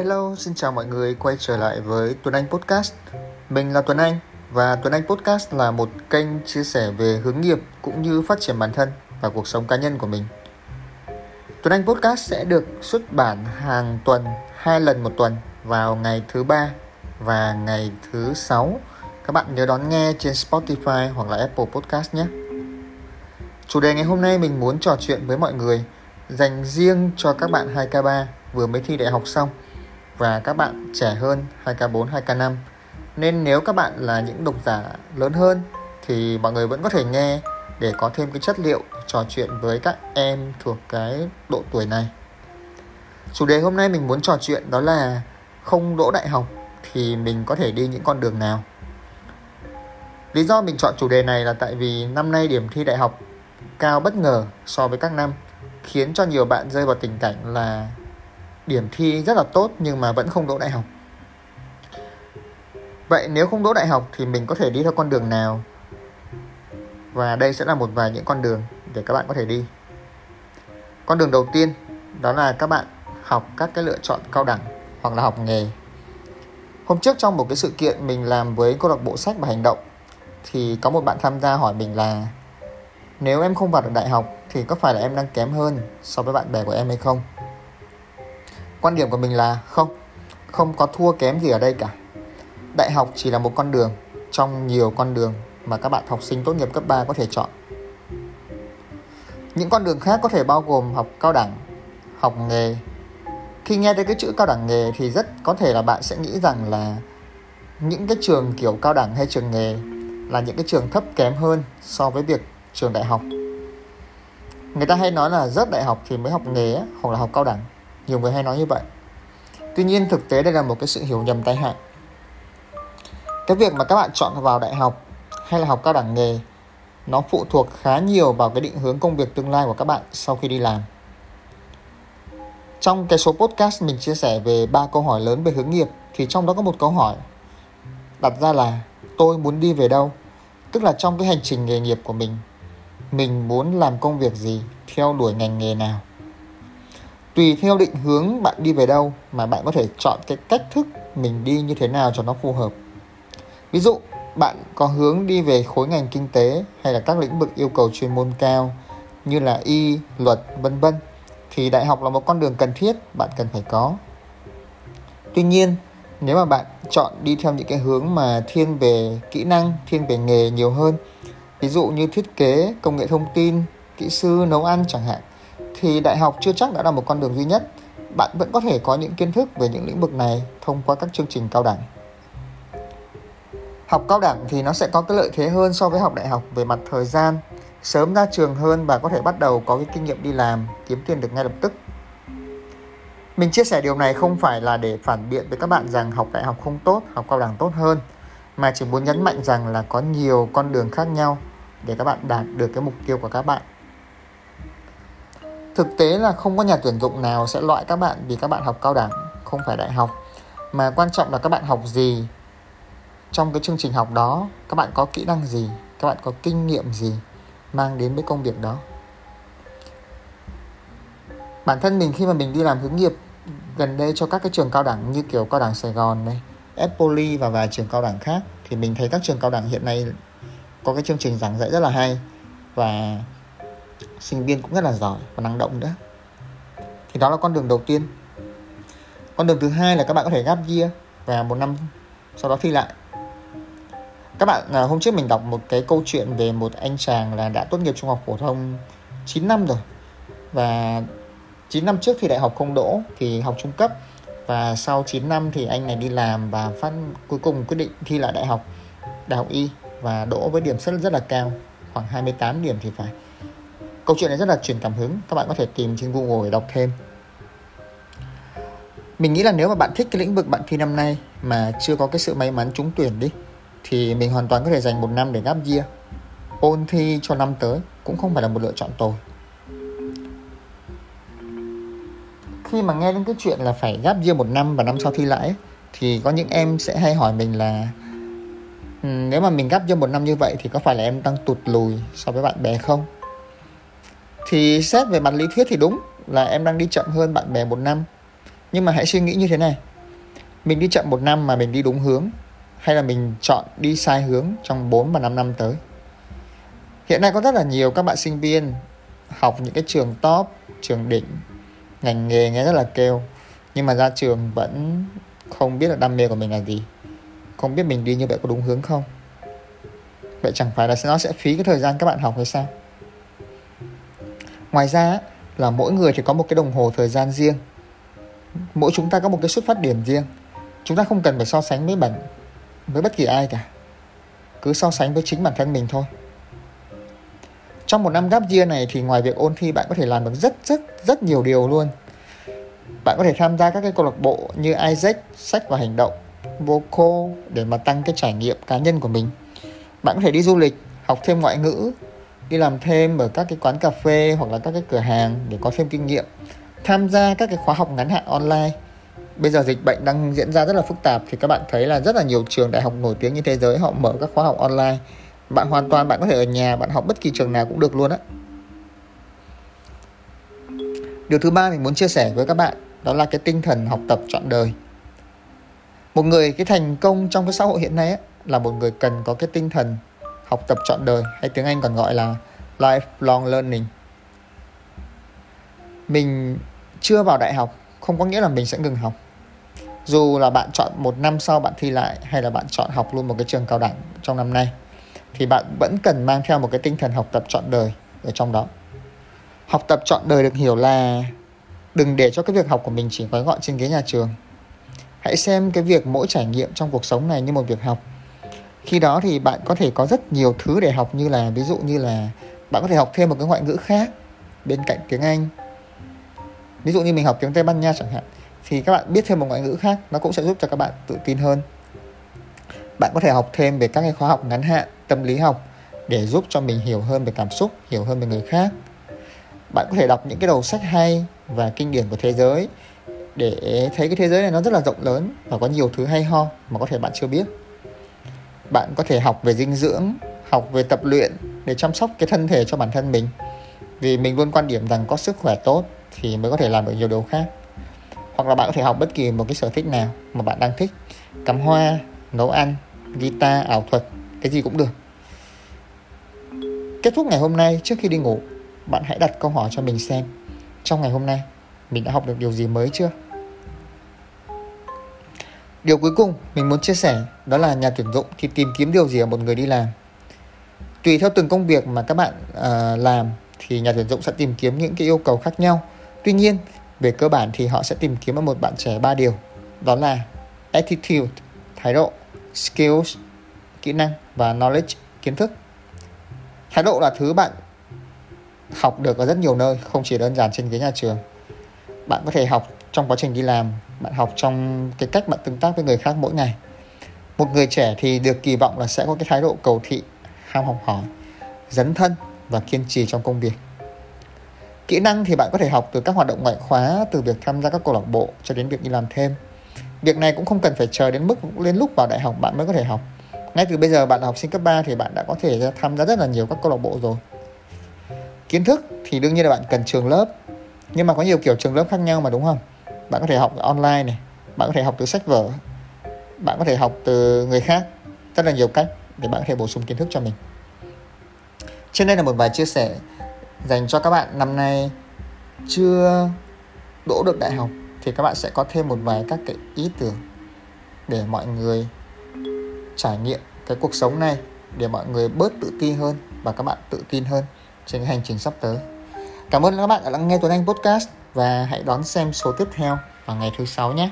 Hello, xin chào mọi người quay trở lại với Tuấn Anh Podcast. Mình là Tuấn Anh và Tuấn Anh Podcast là một kênh chia sẻ về hướng nghiệp cũng như phát triển bản thân và cuộc sống cá nhân của mình. Tuấn Anh Podcast sẽ được xuất bản hàng tuần, hai lần một tuần vào ngày thứ ba và ngày thứ sáu. Các bạn nhớ đón nghe trên Spotify hoặc là Apple Podcast nhé. Chủ đề ngày hôm nay mình muốn trò chuyện với mọi người dành riêng cho các bạn 2K3 vừa mới thi đại học xong và các bạn trẻ hơn 2K4, 2K5. Nên nếu các bạn là những độc giả lớn hơn thì mọi người vẫn có thể nghe để có thêm cái chất liệu trò chuyện với các em thuộc cái độ tuổi này. Chủ đề hôm nay mình muốn trò chuyện đó là không đỗ đại học thì mình có thể đi những con đường nào. Lý do mình chọn chủ đề này là tại vì năm nay điểm thi đại học cao bất ngờ so với các năm khiến cho nhiều bạn rơi vào tình cảnh là điểm thi rất là tốt nhưng mà vẫn không đỗ đại học. Vậy nếu không đỗ đại học thì mình có thể đi theo con đường nào? Và đây sẽ là một vài những con đường để các bạn có thể đi. Con đường đầu tiên đó là các bạn học các cái lựa chọn cao đẳng hoặc là học nghề. Hôm trước trong một cái sự kiện mình làm với câu lạc bộ sách và hành động thì có một bạn tham gia hỏi mình là, nếu em không vào được đại học thì có phải là em đang kém hơn so với bạn bè của em hay không? Quan điểm của mình là không, không có thua kém gì ở đây cả. Đại học chỉ là một con đường trong nhiều con đường mà các bạn học sinh tốt nghiệp cấp 3 có thể chọn. Những con đường khác có thể bao gồm học cao đẳng, học nghề. Khi nghe tới cái chữ cao đẳng nghề thì rất có thể là bạn sẽ nghĩ rằng là những cái trường kiểu cao đẳng hay trường nghề là những cái trường thấp kém hơn so với việc trường đại học. Người ta hay nói là rớt đại học thì mới học nghề hoặc là học cao đẳng nhiều người hay nói như vậy. Tuy nhiên, thực tế đây là một cái sự hiểu nhầm tai hại. Cái việc mà các bạn chọn vào đại học hay là học cao đẳng nghề, nó phụ thuộc khá nhiều vào cái định hướng công việc tương lai của các bạn sau khi đi làm. Trong cái số podcast mình chia sẻ về ba câu hỏi lớn về hướng nghiệp, thì trong đó có một câu hỏi đặt ra là, tôi muốn đi về đâu? Tức là trong cái hành trình nghề nghiệp của mình mình muốn làm công việc gì, theo đuổi ngành nghề nào? Tùy theo định hướng bạn đi về đâu mà bạn có thể chọn cái cách thức mình đi như thế nào cho nó phù hợp. Ví dụ, bạn có hướng đi về khối ngành kinh tế hay là các lĩnh vực yêu cầu chuyên môn cao như là y, luật, vân vân thì đại học là một con đường cần thiết bạn cần phải có. Tuy nhiên, nếu mà bạn chọn đi theo những cái hướng mà thiên về kỹ năng, thiên về nghề nhiều hơn, ví dụ như thiết kế, công nghệ thông tin, kỹ sư, nấu ăn chẳng hạn thì đại học chưa chắc đã là một con đường duy nhất. Bạn vẫn có thể có những kiến thức về những lĩnh vực này thông qua các chương trình cao đẳng. Học cao đẳng thì nó sẽ có cái lợi thế hơn so với học đại học về mặt thời gian, sớm ra trường hơn và có thể bắt đầu có cái kinh nghiệm đi làm, kiếm tiền được ngay lập tức. Mình chia sẻ điều này không phải là để phản biện với các bạn rằng học đại học không tốt, học cao đẳng tốt hơn, mà chỉ muốn nhấn mạnh rằng là có nhiều con đường khác nhau để các bạn đạt được cái mục tiêu của các bạn thực tế là không có nhà tuyển dụng nào sẽ loại các bạn vì các bạn học cao đẳng không phải đại học. Mà quan trọng là các bạn học gì? Trong cái chương trình học đó các bạn có kỹ năng gì? Các bạn có kinh nghiệm gì mang đến với công việc đó? Bản thân mình khi mà mình đi làm hướng nghiệp gần đây cho các cái trường cao đẳng như kiểu cao đẳng Sài Gòn này, Epoli và vài trường cao đẳng khác thì mình thấy các trường cao đẳng hiện nay có cái chương trình giảng dạy rất là hay. Và sinh viên cũng rất là giỏi và năng động nữa. Thì đó là con đường đầu tiên. Con đường thứ hai là các bạn có thể gap year và một năm sau đó thi lại. Các bạn à, hôm trước mình đọc một cái câu chuyện về một anh chàng là đã tốt nghiệp trung học phổ thông 9 năm rồi. Và 9 năm trước thì đại học không đỗ thì học trung cấp. Và sau 9 năm thì anh này đi làm và phát cuối cùng quyết định thi lại đại học đại học y và đỗ với điểm rất rất là cao khoảng 28 điểm thì phải câu chuyện này rất là truyền cảm hứng. Các bạn có thể tìm trên google để đọc thêm. Mình nghĩ là nếu mà bạn thích cái lĩnh vực bạn thi năm nay mà chưa có cái sự may mắn trúng tuyển đi, thì mình hoàn toàn có thể dành một năm để gap year, ôn thi cho năm tới, cũng không phải là một lựa chọn tồi. Khi mà nghe đến cái chuyện là phải gap year một năm và năm sau thi lại thì có những em sẽ hay hỏi mình là nếu mà mình gap year một năm như vậy thì có phải là em đang tụt lùi so với bạn bè không? Thì xét về mặt lý thuyết thì đúng là em đang đi chậm hơn bạn bè một năm. Nhưng mà hãy suy nghĩ như thế này. Mình đi chậm một năm mà mình đi đúng hướng hay là mình chọn đi sai hướng trong 4 và 5 năm tới. Hiện nay có rất là nhiều các bạn sinh viên học những cái trường top, trường đỉnh, ngành nghề nghe rất là kêu nhưng mà ra trường vẫn không biết là đam mê của mình là gì không biết mình đi như vậy có đúng hướng không? Vậy chẳng phải là nó sẽ phí cái thời gian các bạn học hay sao? Ngoài ra là mỗi người thì có một cái đồng hồ thời gian riêng. Mỗi chúng ta có một cái xuất phát điểm riêng. Chúng ta không cần phải so sánh với bản với bất kỳ ai cả. Cứ so sánh với chính bản thân mình thôi. Trong một năm gap year này thì ngoài việc ôn thi bạn có thể làm được rất rất rất nhiều điều luôn. Bạn có thể tham gia các cái câu lạc bộ như Isaac, sách và hành động, Voco để mà tăng cái trải nghiệm cá nhân của mình. Bạn có thể đi du lịch, học thêm ngoại ngữ, đi làm thêm ở các cái quán cà phê hoặc là các cái cửa hàng để có thêm kinh nghiệm. Tham gia các cái khóa học ngắn hạn online. Bây giờ dịch bệnh đang diễn ra rất là phức tạp thì các bạn thấy là rất là nhiều trường đại học nổi tiếng như thế giới họ mở các khóa học online. Bạn hoàn toàn bạn có thể ở nhà bạn học bất kỳ trường nào cũng được luôn á. Điều thứ ba mình muốn chia sẻ với các bạn đó là cái tinh thần học tập trọn đời một người cái thành công trong cái xã hội hiện nay ấy, là một người cần có cái tinh thần học tập trọn đời, hay tiếng Anh còn gọi là lifelong learning. Mình chưa vào đại học, không có nghĩa là mình sẽ ngừng học. Dù là bạn chọn một năm sau bạn thi lại, hay là bạn chọn học luôn một cái trường cao đẳng trong năm nay, thì bạn vẫn cần mang theo một cái tinh thần học tập trọn đời ở trong đó. Học tập trọn đời được hiểu là đừng để cho cái việc học của mình chỉ gói gọn trên ghế nhà trường. Hãy xem cái việc mỗi trải nghiệm trong cuộc sống này như một việc học khi đó thì bạn có thể có rất nhiều thứ để học như là, ví dụ như là bạn có thể học thêm một cái ngoại ngữ khác bên cạnh tiếng anh. Ví dụ như mình học tiếng tây ban nha chẳng hạn, thì các bạn biết thêm một ngoại ngữ khác, nó cũng sẽ giúp cho các bạn tự tin hơn. Bạn có thể học thêm về các cái khóa học ngắn hạn, tâm lý học để giúp cho mình hiểu hơn về cảm xúc, hiểu hơn về người khác. Bạn có thể đọc những cái đầu sách hay và kinh điển của thế giới để thấy cái thế giới này nó rất là rộng lớn và có nhiều thứ hay ho mà có thể bạn chưa biết bạn có thể học về dinh dưỡng, học về tập luyện để chăm sóc cái thân thể cho bản thân mình. Vì mình luôn quan điểm rằng có sức khỏe tốt thì mới có thể làm được nhiều điều khác. Hoặc là bạn có thể học bất kỳ một cái sở thích nào mà bạn đang thích. Cắm hoa, nấu ăn, guitar, ảo thuật, cái gì cũng được. Kết thúc ngày hôm nay, trước khi đi ngủ, bạn hãy đặt câu hỏi cho mình xem, trong ngày hôm nay, mình đã học được điều gì mới chưa? Điều cuối cùng mình muốn chia sẻ đó là nhà tuyển dụng thì tìm kiếm điều gì ở một người đi làm. Tùy theo từng công việc mà các bạn uh, làm thì nhà tuyển dụng sẽ tìm kiếm những cái yêu cầu khác nhau. Tuy nhiên về cơ bản thì họ sẽ tìm kiếm ở một bạn trẻ ba điều đó là attitude thái độ skills kỹ năng và knowledge kiến thức. Thái độ là thứ bạn học được ở rất nhiều nơi không chỉ đơn giản trên ghế nhà trường. Bạn có thể học trong quá trình đi làm bạn học trong cái cách bạn tương tác với người khác mỗi ngày. Một người trẻ thì được kỳ vọng là sẽ có cái thái độ cầu thị, ham học hỏi, dấn thân và kiên trì trong công việc. Kỹ năng thì bạn có thể học từ các hoạt động ngoại khóa, từ việc tham gia các câu lạc bộ cho đến việc đi làm thêm. Việc này cũng không cần phải chờ đến mức lên lúc vào đại học bạn mới có thể học. Ngay từ bây giờ bạn là học sinh cấp 3 thì bạn đã có thể tham gia rất là nhiều các câu lạc bộ rồi. Kiến thức thì đương nhiên là bạn cần trường lớp, nhưng mà có nhiều kiểu trường lớp khác nhau mà, đúng không? Bạn có thể học online này, bạn có thể học từ sách vở, bạn có thể học từ người khác. Rất là nhiều cách để bạn có thể bổ sung kiến thức cho mình. Trên đây là một bài chia sẻ dành cho các bạn năm nay chưa đỗ được đại học thì các bạn sẽ có thêm một vài các cái ý tưởng để mọi người trải nghiệm cái cuộc sống này, để mọi người bớt tự ti hơn và các bạn tự tin hơn trên cái hành trình sắp tới. Cảm ơn các bạn đã lắng nghe Tuấn Anh Podcast và hãy đón xem số tiếp theo vào ngày thứ sáu nhé.